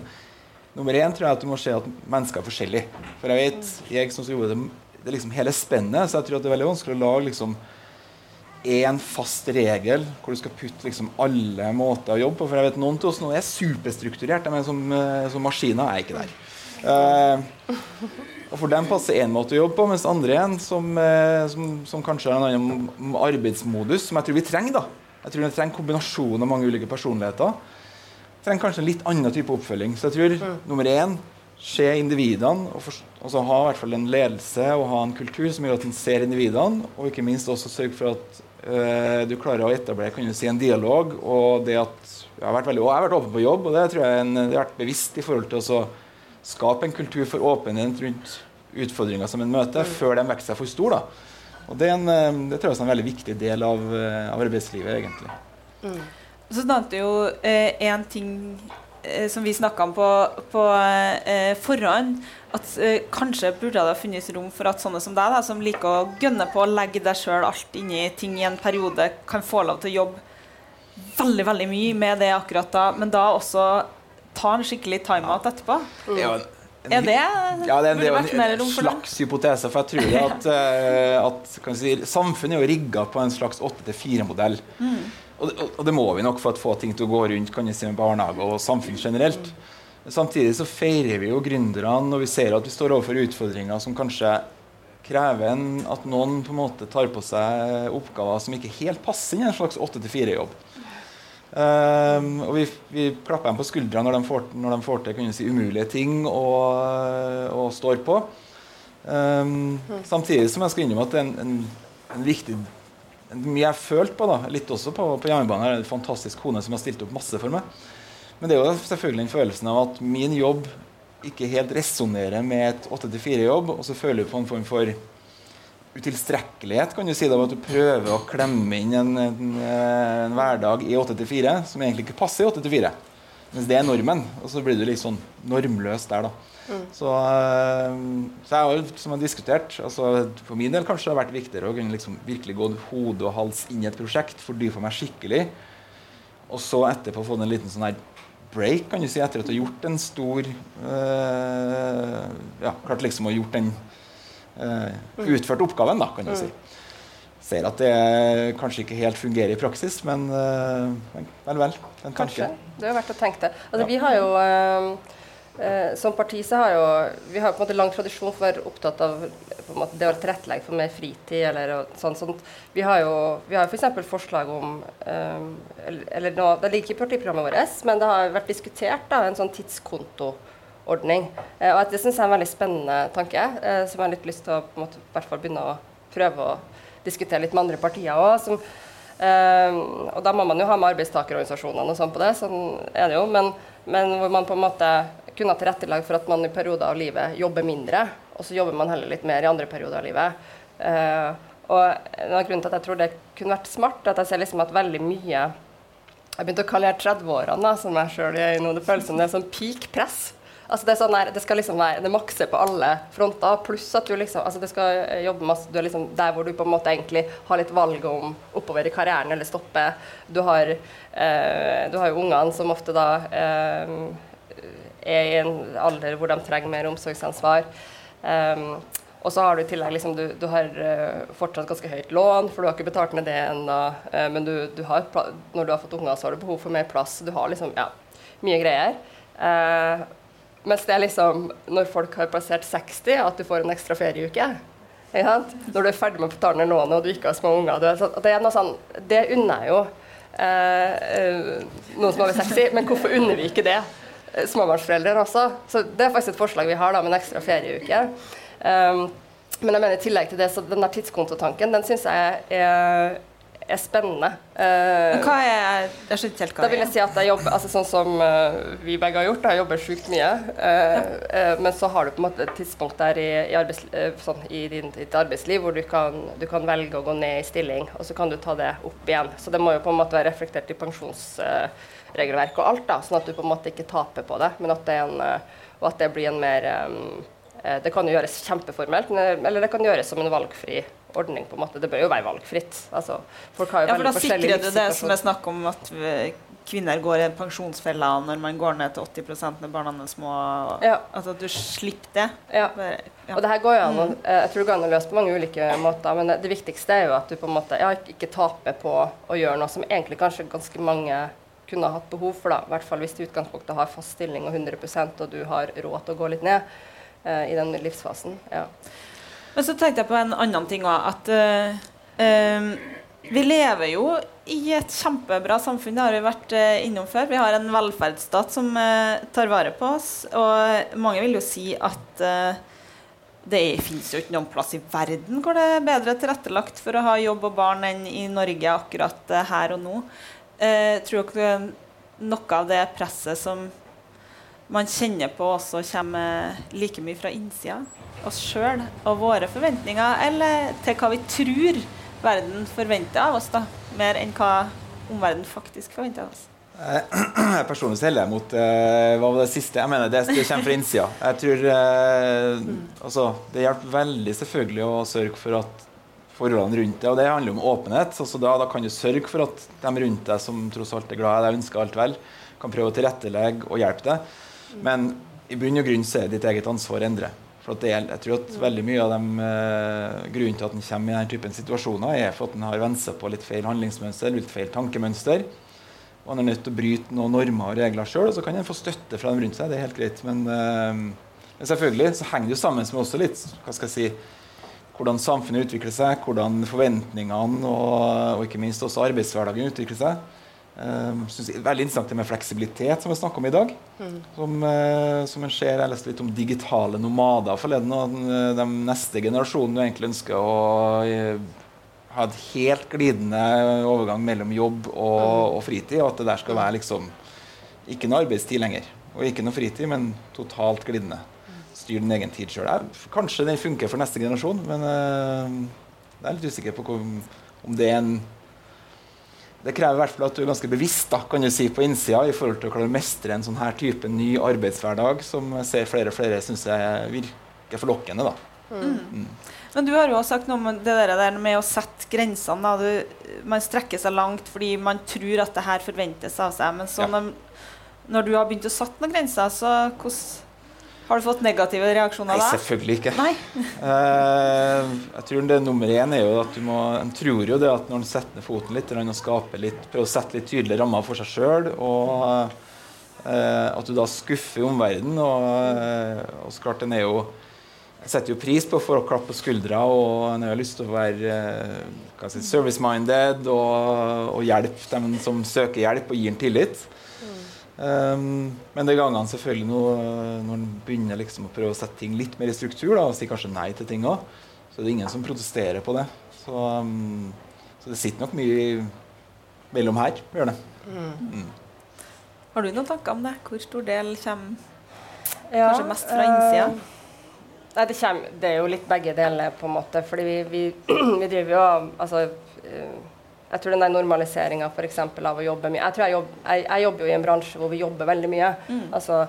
Speaker 3: Nummer én tror jeg at du må se at mennesker er forskjellige. For jeg vet, jeg som gjorde det, det er liksom hele spennet, så jeg tror at det er veldig vanskelig å lage liksom én fast regel hvor du skal putte liksom alle måter å jobbe på. For jeg vet noen av oss nå er superstrukturert. men som, eh, som maskiner. er ikke der. Uh, og For dem passer én måte å jobbe på, mens andre igjen som, uh, som, som, kanskje har en annen arbeidsmodus, som jeg tror vi trenger. da. Jeg tror vi trenger kombinasjon av mange ulike personligheter trenger kanskje en litt annen type oppfølging. Så jeg tror mm. nummer én se individene og, for, altså så ha i hvert fall en ledelse og ha en kultur som gjør at en ser individene, og ikke minst også sørge for at øh, du klarer å etablere kan du si, en dialog. og det at jeg har vært veldig, jeg har vært åpen på jobb, og det tror jeg en, det har vært bevisst i forhold til å skape en kultur for åpenhet rundt utfordringer som en møter, mm. før de vokser seg for store. Og det, er en, eh, det tror jeg er en veldig viktig del av, eh, av arbeidslivet, egentlig.
Speaker 1: Mm. Så nevnte jo én eh, ting eh, som vi snakka om på, på eh, forhånd. At eh, kanskje burde det funnes rom for at sånne som deg, da, som liker å gønne på å legge deg sjøl alt inni ting i en periode, kan få lov til å jobbe veldig veldig mye med det akkurat da, men da også ta en skikkelig timeout etterpå. Mm. Ja, er det,
Speaker 3: ja, det, det er en slags hypotese. For jeg tror at, (laughs) at si, samfunnet er jo rigga på en slags 8-4-modell. Mm. Og, og, det må vi nok for å få ting til å gå rundt kan jeg si, med barnehage og samfunn generelt. Samtidig så feirer vi jo gründerne når vi ser at vi står overfor utfordringer som kanskje krever en, at noen på en måte tar på seg oppgaver som ikke helt passer inn i en slags 8-4-jobb. Um, ehm, og vi, vi, klapper dem på skuldra når de får, når de får til kunne si, umulige ting og, og står på. Um, samtidig som jeg skal innrømme at det er en, en, en viktig mye jeg følt på, da, litt også på, på hjemmebane. er en fantastisk kone som har stilt opp masse for meg. Men det er jo selvfølgelig den følelsen av at min jobb ikke helt resonnerer med et 8-4-jobb, og så føler du på en form for utilstrekkelighet, kan du si, da, at du prøver å klemme inn en, en, en hverdag i 8-4 som egentlig ikke passer i 8-4. Mens det er normen. Og så blir du litt sånn normløs der, da. Mm. Så, eh, så, jeg har jo, som jeg har diskutert altså, For min del kanskje det har vært viktigere å kunne liksom virkelig gå hode og hals inn i et prosjekt, fordype meg skikkelig, og så etterpå få en liten sånn her break, kan du si, etter at du har gjort en stor øh, Ja, klart liksom å ha gjort den øh, utført oppgaven, da, kan du si. Ser at det kanskje ikke helt fungerer i praksis, men øh, vel, vel. En tanke.
Speaker 2: Det er verdt å tenke det. Altså, ja. Vi har jo øh, Eh, som parti så har jo vi har på en måte lang tradisjon for å være opptatt av måte, det å tilrettelegge for mer fritid. eller sånn, sånt. Vi har jo vi har f.eks. For forslag om um, eller, eller nå, Det ligger ikke i partiprogrammet vårt, men det har vært diskutert da, en sånn tidskontoordning. Eh, og Det syns jeg er en veldig spennende tanke, eh, som jeg har litt lyst til å på en måte, i hvert fall begynne å prøve å diskutere litt med andre partier òg. Um, og da må man jo ha med arbeidstakerorganisasjonene og sånn på det, sånn er det jo. Men, men hvor man på en måte kunne ha tilrettelagt for at man i perioder av livet jobber mindre, og så jobber man heller litt mer i andre perioder av livet. Uh, og en av grunnen til at jeg tror det kunne vært smart, at jeg ser liksom at veldig mye Jeg begynte å kalle 30-årene, som jeg sjøl er i nå, det føles som det er sånn peak press. Altså det, sånn der, det skal liksom være det makser på alle fronter, pluss at du liksom altså det skal jobbe masse Du er liksom der hvor du på en måte egentlig har litt valg om oppover i karrieren eller stoppe. Du har, eh, du har jo ungene som ofte da eh, er i en alder hvor de trenger mer omsorgsansvar. Um, og så har du i tillegg liksom, du, du, har uh, fortsatt ganske høyt lån, for du har ikke betalt ned det ennå. Uh, men du, du har, når du har fått unger, så har du behov for mer plass. Du har liksom, ja, mye greier. Uh, mens det er liksom når folk har passert 60, at du får en ekstra ferieuke. Når du er ferdig med å betale ned lånet og du ikke har små unger. Er, det, er noe sånn, det unner jeg jo noen som er over 60, men hvorfor unner vi ikke det? Eh, småbarnsforeldre også. Så det er faktisk et forslag vi har da, med en ekstra ferieuke. Um, men jeg mener i tillegg til det, så den der tidskontotanken, den syns jeg er, er spennende.
Speaker 1: Men hva er Jeg skjønner ikke helt hva
Speaker 2: Da vil jeg si at jeg jobber altså sånn som uh, vi begge har gjort, jeg jobber sjukt mye. Uh, men så har du på en måte et tidspunkt der i, i, arbeids, sånn, i din, ditt arbeidsliv hvor du kan, du kan, velge å gå ned i stilling, og så kan du ta det opp igjen. Så det må jo på en måte være reflektert i pensjonsregelverk og alt, da, sånn at du på en måte ikke taper på det, men at det, en, eh, at det blir en mer Det kan jo gjøres kjempeformelt, eller det kan gjøres som en valgfri ordning. på en måte. Det bør jo være valgfritt. Altså,
Speaker 1: folk har jo ja, for Da sikrer du det som er snakk om at kvinner går i pensjonsfella når man går ned til 80% når barna er små. Ja. Altså at du slipper det.
Speaker 2: Ja. ja. Og det her går jo an, mm. Jeg tror det går an å løse på mange ulike måter, men det, det viktigste er jo at du på en måte ja, ikke taper på å gjøre noe som egentlig kanskje ganske mange kunne hatt behov for. da, i hvert fall Hvis du i utgangspunktet har fast stilling og 100% og du har råd til å gå litt ned eh, i den livsfasen. ja.
Speaker 1: Men så tenkte jeg på en annen ting òg. At uh, um, Vi lever jo i et kjempebra samfunn, det har vi vært uh, innom før. Vi har en velferdsstat som uh, tar vare på oss. Og mange vil jo si at det fins jo ikke noen plass i verden hvor det er bedre tilrettelagt for å ha jobb og barn enn i Norge akkurat her og nå. Tror dere noe av det presset som man kjenner på, også kommer like mye fra innsida? Oss sjøl og våre forventninger, eller til hva vi tror verden forventer av oss, da, mer enn hva omverdenen faktisk forventer av oss. (clears throat)
Speaker 3: Jeg personlig heller jeg mot uh, hva var det siste? Jeg mener det, det kommer fra innsida. Jeg tror uh, altså, Det hjelper veldig selvfølgelig å sørge for at forholdene rundt deg Og det handler om åpenhet. Altså, da, da, kan du sørge for at de rundt deg som tross alt er glad i deg, ønsker alt vel, kan prøve å tilrettelegge og hjelpe deg. Men i bunn og grunn så er ditt eget ansvar å endre. For det, jeg tror at veldig mye av de eh, grunnen til at en kommer i denne typen situasjoner, er for at en har vent seg på litt feil handlingsmønster, litt feil tankemønster. Og en er nødt til å bryte noen normer og regler sjøl, og så kan en få støtte fra dem rundt seg. Det er helt greit. Men, eh, selvfølgelig så henger det jo sammen med også litt hva skal jeg si, hvordan samfunnet utvikler seg, hvordan forventningene og, og ikke minst også arbeidshverdagen utvikler seg. Um, synes jeg, veldig interessant det med fleksibilitet, som vi snakker om i dag. Mm. Som, uh, som en ser, Jeg leste litt om digitale nomader forleden. Og den, den neste generasjonen du egentlig ønsker å uh, ha et helt glidende overgang mellom jobb og, mm. og, fritid. Og at det der skal være liksom ikke noe arbeidstid lenger. Og ikke noe fritid, men totalt glidende. Styr din egen tid sjøl. Kanskje den funker for neste generasjon, men uh, jeg er litt usikker på hvor, om det er en det krever i hvert fall at du er ganske bevisst da, kan du si, på innsida i forhold til å klare å mestre en sånn her type ny arbeidshverdag som jeg ser flere og flere syns virker forlokkende. da. Mm.
Speaker 1: Mm. Men du har jo også sagt noe om det der med å sette grensene. Du, man strekker seg langt fordi man tror at det her forventes av seg. Men så ja. når, når, du har begynt å sette noen grenser, så hvordan har du fått negative reaksjoner
Speaker 3: da? Nei, selvfølgelig ikke. Nei. uh, (laughs) jeg tror det Nummer én er jo at du må En tror jo det at når en setter ned foten litt og skaper litt, prøver å sette litt tydelige rammer for seg sjøl, og uh, at du da skuffer omverdenen. Og, uh, og så klart en er jo jeg setter jo pris på å få klapp på skuldra, og en har lyst til å være si, service-minded og, og hjelpe dem som søker hjelp, og gir en tillit. Um, men det er han selvfølgelig når, når han begynner liksom å prøve å sette ting litt mer i struktur, da, og si kanskje nei til ting òg, så det er ingen som protesterer på det. Så, um, så det sitter nok mye mellom her, gjør det. Mm.
Speaker 1: Mm. Har du noen tanker om det? Hvor stor del kommer ja, kanskje mest fra innsida?
Speaker 2: Uh, nei, det, kommer, det, er jo litt begge deler, på en måte. Fordi vi, vi, (clears throat) vi driver jo altså uh, jeg tror den der normaliseringa av å jobbe mye jeg, tror jeg, jobb, jeg, jeg, jobber jo i en bransje hvor vi jobber veldig mye. Mm. Altså,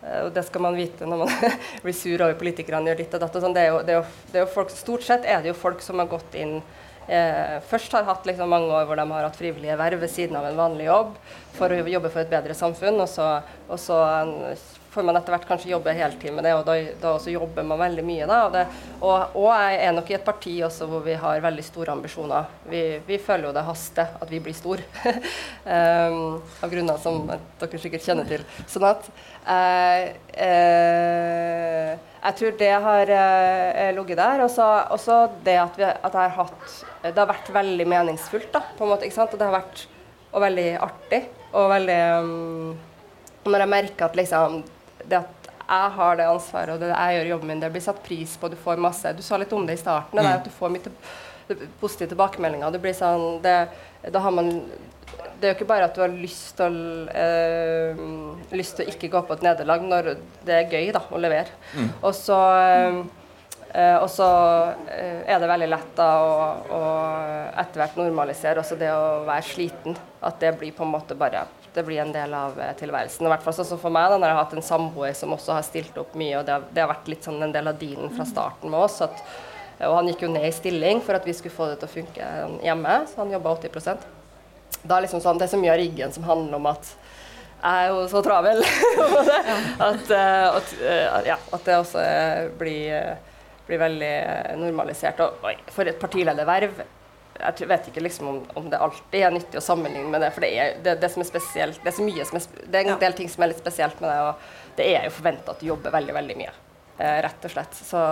Speaker 2: eh, og det skal man vite når man (laughs) blir sur over politikerne gjør ditt og datt. Og sånn. det, er jo, det, er jo, det er jo folk, stort sett er det jo folk som har gått inn eh, Først har hatt liksom mange år hvor de har hatt frivillige verv ved siden av en vanlig jobb for å jobbe for et bedre samfunn. Og så, og så får man etter hvert kanskje jobbe heltid med det, og da, da også jobber man veldig mye. Da, og, det, og, og, jeg er nok i et parti også hvor vi har veldig store ambisjoner. Vi, vi føler jo det haster at vi blir store, (laughs) um, av grunner som dere sikkert kjenner til. Sånn at uh, uh, jeg tror det har uh, ligget der. Og så det at, vi, at har hatt Det har vært veldig meningsfullt, da, på en måte. ikke sant? Og det har vært og veldig artig. Og veldig um, Når jeg merker at liksom det at jeg har det ansvaret, og det jeg gjør jobben min, det blir satt pris på. Du får masse Du sa litt om det i starten. Det mm. at du får mye positive tilbakemeldinger. Det blir sånn det, Da har man det er jo ikke bare at du har lyst til, øh, lyst til å ikke gå på et nederlag når det er gøy da, å levere. Mm. Og så øh, er det veldig lett da å, å etter hvert normalisere også det å være sliten. At det blir på en måte bare det blir en del av eh, tilværelsen. I hvert fall sånn for meg, da, når jeg har hatt en samboer som også har stilt opp mye, og det har, det har vært litt sånn en del av dealen fra starten med oss. At, og han gikk jo ned i stilling for at vi skulle få det til å funke hjemme, så han jobba 80 da er liksom sånn, Det er så mye av riggen som handler om at jeg er jo så travel (laughs) at, at, ja, at, det også blir, blir veldig normalisert. Og, og for et partilederverv jeg vet ikke liksom om, om, det alltid er nyttig å sammenligne med det. For det er, det, det som er spesielt, det er så mye som er, det er en del ting som er litt spesielt med det. Og det er jo forventa at du jobber veldig veldig mye. Eh, rett og slett. Så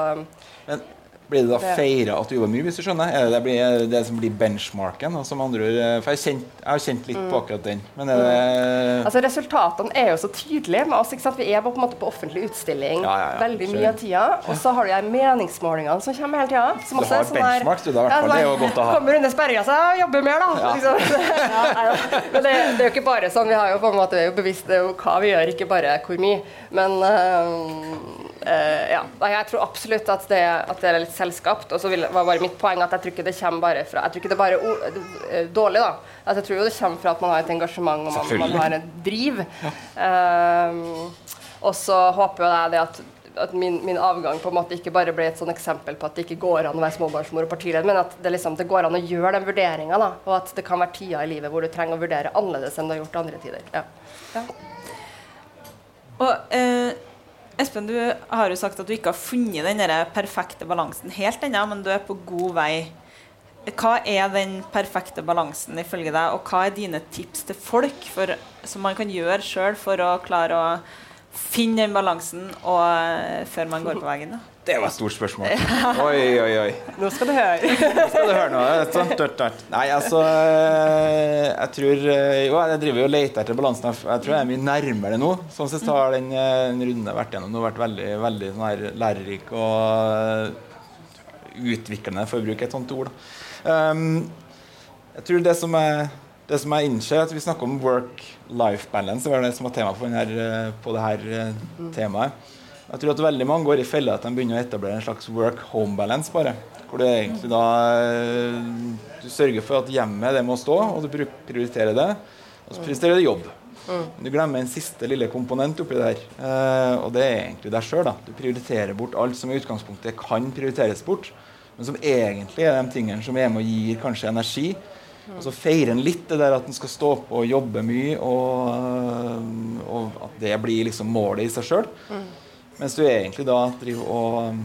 Speaker 3: Men Blir det da feira at du jobber mye, hvis du skjønner? Er det det, blir, det som blir benchmarken? Altså andre, for jeg, kjent, jeg har kjent litt på akkurat den. Men er det
Speaker 2: Altså Resultatene er jo så tydelige med oss. ikke sant? Vi er på, en måte på offentlig utstilling
Speaker 3: Ja, ja, ja.
Speaker 2: veldig mye av tida. Og så har du de meningsmålingene som kommer hele tida. Som
Speaker 3: Du har benchmark, du, da, i hvert fall. Det er jo godt å ha.
Speaker 2: Kommer under sperregrensa, og jobber mer, da. Liksom. (laughs) (laughs) Men det, det er jo ikke bare sånn. Vi har jo på en måte vi er jo bevisste jo hva vi gjør, ikke bare hvor mye. Men øh, øh, ja. Nei, Jeg tror absolutt at det, at det er litt selskapt. Og så var bare mitt poeng at jeg tror ikke det kommer bare fra Jeg tror ikke det er bare o- øh, dårlig, da. At jeg tror jo det kommer fra at man har et engasjement og man, man har en driv. Ehm, og så håper jo jeg det at at min, min avgang på en måte ikke bare ble et sånn eksempel på at det ikke går an å være småbarnsmor og partileder, men at det, liksom, det går an å gjøre den vurderinga, da, og at det kan være tider i livet hvor du trenger å vurdere annerledes enn du har gjort andre tider. Ja.
Speaker 1: Og eh, Espen, du har jo sagt at du ikke har funnet den perfekte balansen helt ennå, men du er på god vei. Hva er den perfekte balansen ifølge deg, og hva er dine tips til folk for, som man kan gjøre sjøl for å klare å finne den balansen og, før man går på veggen? Da?
Speaker 3: Det var et stort spørsmål. Oi, oi, oi.
Speaker 2: Nå skal du høre.
Speaker 3: Nå skal du høre noe. Sånn, tørt, tørt. Nei, altså eh, Jeg tror eh, Jo, jeg driver jo og leter etter balansen. Jeg tror jeg er mye nærmere nå. Sånn sett har den, eh, den runden jeg har vært gjennom nå, vært veldig, veldig sånn her lærerik og eh, utviklende, for å bruke et sånt ord. Um, jeg tror det som er det som jeg innser, er at Vi snakker om work-life balance. Det var det som var tema på, denne, eh, på det her eh, temaet. Jeg tror at veldig mange går i fella at de begynner å etablere en slags work-home balance. bare. Hvor du egentlig da eh, du sørger for at hjemmet det må stå, og du prioriterer det. Og så prioriterer du jobb. Men du glemmer en siste lille komponent oppi det her. Eh, og det er egentlig deg sjøl. Du prioriterer bort alt som i utgangspunktet kan prioriteres bort, men som egentlig er de tingene som er med og gir kanskje energi. Og så feirer en litt det der at en skal stå på og jobbe mye, og, og at det blir liksom målet i seg sjøl. Mens du egentlig da driver og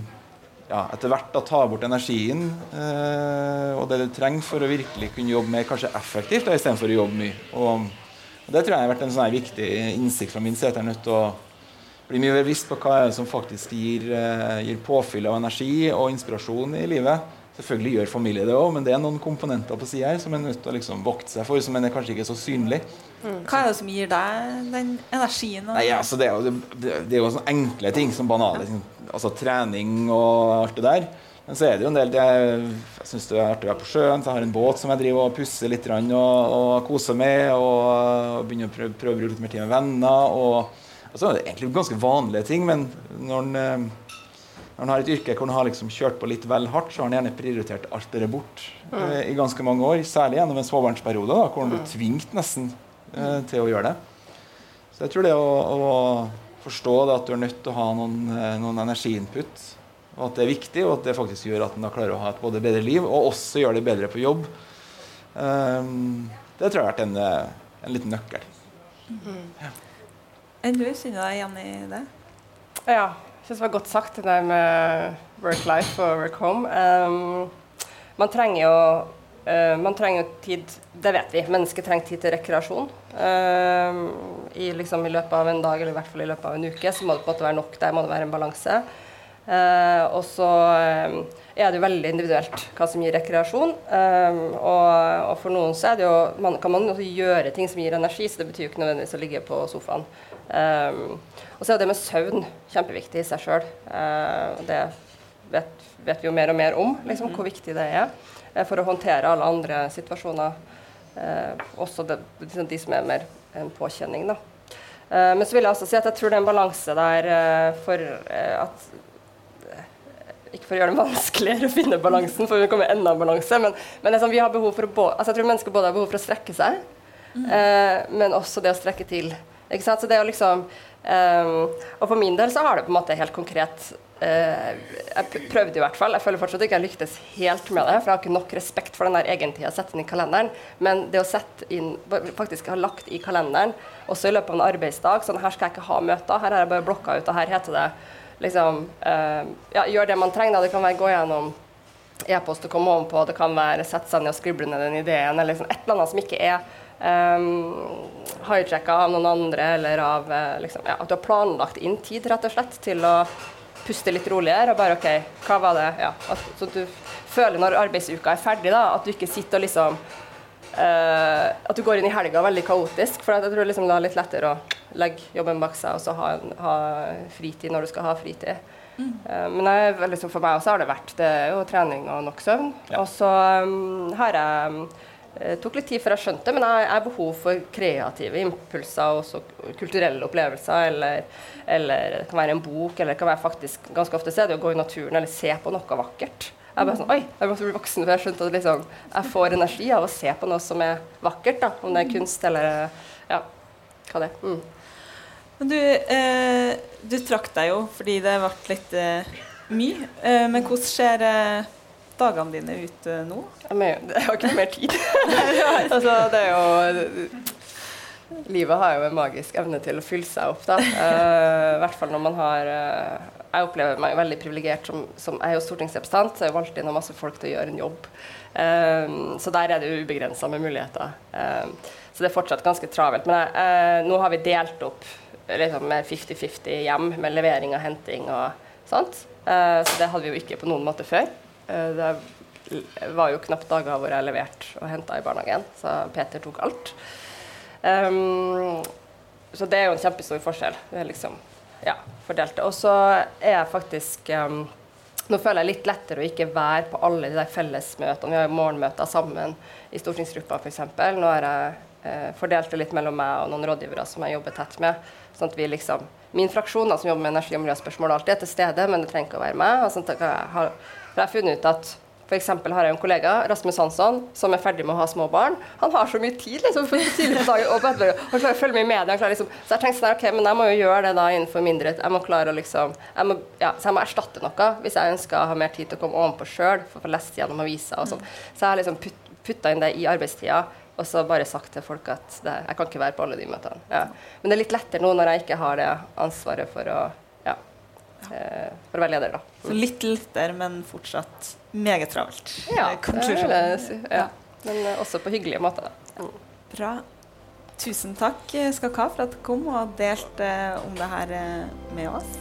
Speaker 3: ja, etter hvert da tar bort energien eh, og det du trenger for å virkelig kunne jobbe mer kanskje effektivt da, istedenfor å jobbe mye. Og, og Det tror jeg har vært en sånn viktig innsikt fra min side. Jeg er nødt til å bli mye bevisst på hva som faktisk gir, eh, gir påfyll av energi og inspirasjon i livet. Selvfølgelig gjør familie det òg, men det er noen komponenter på sida her som en er nødt til å liksom vokte seg for, som en er kanskje ikke så synlig.
Speaker 1: Hva er det som gir deg den energien?
Speaker 3: Nei, altså det er jo, det, det er jo sånne enkle ting som banale ting. Altså trening og alt det der. Men så er det jo en del Jeg, Jeg syns det er artig å være på sjøen. Så jeg har en båt som jeg driver og pusser litt og, og koser med. Og, og begynner å prøve, prøve å bruke litt mer tid med venner. Og, altså, det er egentlig ganske vanlige ting, men når en, eh, når han har et yrke hvor han har liksom kjørt på litt vel hardt, så har han gjerne prioritert alt det der bort eh, i ganske mange år. Særlig gjennom en småbarnsperiode, da, hvor han blir tvingt nesten eh, til å gjøre det. Så jeg tror det å, å forstå det at du er nødt til å ha noen, eh, noen energiinput, og at det er viktig, og at det faktisk gjør at en klarer å ha et både bedre liv og også gjør det bedre på jobb, eh, det tror jeg har vært en, eh, en liten nøkkel.
Speaker 1: Enn du, kjenner du deg igjen i det?
Speaker 2: Ja, syns det var godt sagt, det der med work-life og work-home. Um, man trenger jo uh, man trenger jo tid Det vet vi. Mennesket trenger tid til rekreasjon. Um, i, liksom, I løpet av en dag, eller i hvert fall i løpet av en uke, så må det på en måte være nok. Der må det være en balanse. Uh, og så um, er det jo veldig individuelt hva som gir rekreasjon. Um, og, og for noen så er det jo, man, kan man også gjøre ting som gir energi, så det betyr jo ikke nødvendigvis å ligge på sofaen. Um, og så er det med søvn kjempeviktig i seg sjøl. Uh, det vet, vet vi jo mer og mer om, liksom, hvor viktig det er uh, for å håndtere alle andre situasjoner. Uh, også det, liksom de som er mer en påkjenning. Da. Men så vil jeg også si at jeg tror det er en balanse der for at ikke for å gjøre det vanskeligere å finne balansen, for vi kommer enda en balanse, men, men sånn, vi har behov for å altså jeg tror mennesker både har behov for å strekke seg, eh, men også det å strekke til. Ikke sant? Så det å liksom eh, Og for min del så har det på en måte helt konkret uh, Jeg prøvde i hvert fall. Jeg føler fortsatt ikke jeg lyktes helt med det, for jeg har ikke nok respekt for den der egentida å sette inn i kalenderen. Men det å sette inn faktisk ha lagt i kalenderen, også i løpet av en arbeidsdag sånn her skal jeg ikke ha møter, her har jeg bare blokka ut, og her heter det liksom uh, ja, Gjør det man trenger. Da. Det kan være gå gjennom e-post og komme ovenpå, det kan være sette seg ned og skrible ned den ideen, eller liksom et eller annet som ikke er um, hijacka av noen andre, eller av eh, liksom, ja, at du har planlagt inn tid rett og slett til å puste litt roligere og bare OK, hva var det? Ja, at, så du føler når arbeidsuka er ferdig, da, at du ikke sitter og liksom eh, At du går inn i helga veldig kaotisk. For jeg tror liksom det er litt lettere å legge jobben bak seg og så ha, ha fritid når du skal ha fritid. Eh, men jeg, liksom for meg også har det vært det er jo trening og nok søvn.
Speaker 3: Ja.
Speaker 2: Og så um, har jeg det tok litt tid før jeg skjønte, men jeg har behov for kreative impulser og også kulturelle opplevelser. Eller, eller det kan være en bok, eller det kan være faktisk ganske ofte så er det å gå i naturen eller se på noe vakkert. Jeg bare sånn, oi, jeg måtte bli voksen før jeg skjønte at liksom, jeg får energi av å se på noe som er vakkert. da, Om det er kunst eller ja, hva det er. Mm.
Speaker 1: Du, eh, du trakk deg jo fordi det ble litt eh, mye. Eh, men hvordan skjer eh, dagene dine ut eh, nå?
Speaker 2: Jeg, har ikke noe mer tid. (laughs) altså, det er jo Livet har jo en magisk evne til å fylle seg opp, da. Uh, I hvert fall når man har uh, Jeg opplever meg veldig privilegert som, som Jeg er jo stortingsrepresentant, så jeg valgte valgt inn masse folk til å gjøre en jobb. Eh, så der er det ubegrensa med muligheter. Så det er fortsatt ganske travelt. Men nå har vi delt opp liksom, med 50-50 hjem, med levering og henting og sånt. Så det hadde vi jo ikke på noen måte før. Eh, det var jo knapt dager hvor jeg leverte og henta i barnehagen, så Peter tok alt. Um, så det er jo en kjempestor forskjell. Det er liksom, ja, fordelt det. Og så er jeg faktisk um, Nå føler jeg litt lettere å ikke være på alle de der fellesmøtene. Vi har jo morgenmøter sammen i stortingsgruppa f.eks. Nå har jeg eh, fordelt det litt mellom meg og noen rådgivere som jeg jobber tett med. Sånn at vi liksom, Min fraksjon da, som jobber med energi- og miljøspørsmål, alltid er til stede, men det trenger ikke å være meg. Og sånn at jeg har, for jeg har funnet ut at F.eks. har jeg en kollega, Rasmus Hansson, som er ferdig med å ha små barn. Han har så mye tid liksom, for tidlig på dagen, og bedre, han klarer å følge med i media. Liksom, så jeg tenkte sånn, ok, men jeg må jo gjøre det da innenfor mindre Jeg må klare å liksom, jeg må, ja, Så jeg må erstatte noe hvis jeg ønsker å ha mer tid til å komme ovenpå sjøl, for å få lest gjennom aviser og sånn. Så jeg har liksom putt, putta inn det i arbeidstida. Og så bare sagt til folk at det, jeg kan ikke være på alle de møtene. Ja. Men det er litt lettere nå når jeg ikke har det ansvaret for å, for å være leder, da.
Speaker 1: Så litt lettere, men fortsatt meget travelt.
Speaker 2: Ja,
Speaker 1: Eh,
Speaker 2: det vil jeg si. ja. Men eh, også på hyggelige måter. da. Mm.
Speaker 1: Bra. Tusen takk eh, skal dere ha for at dere kom og delte om det her eh, med oss.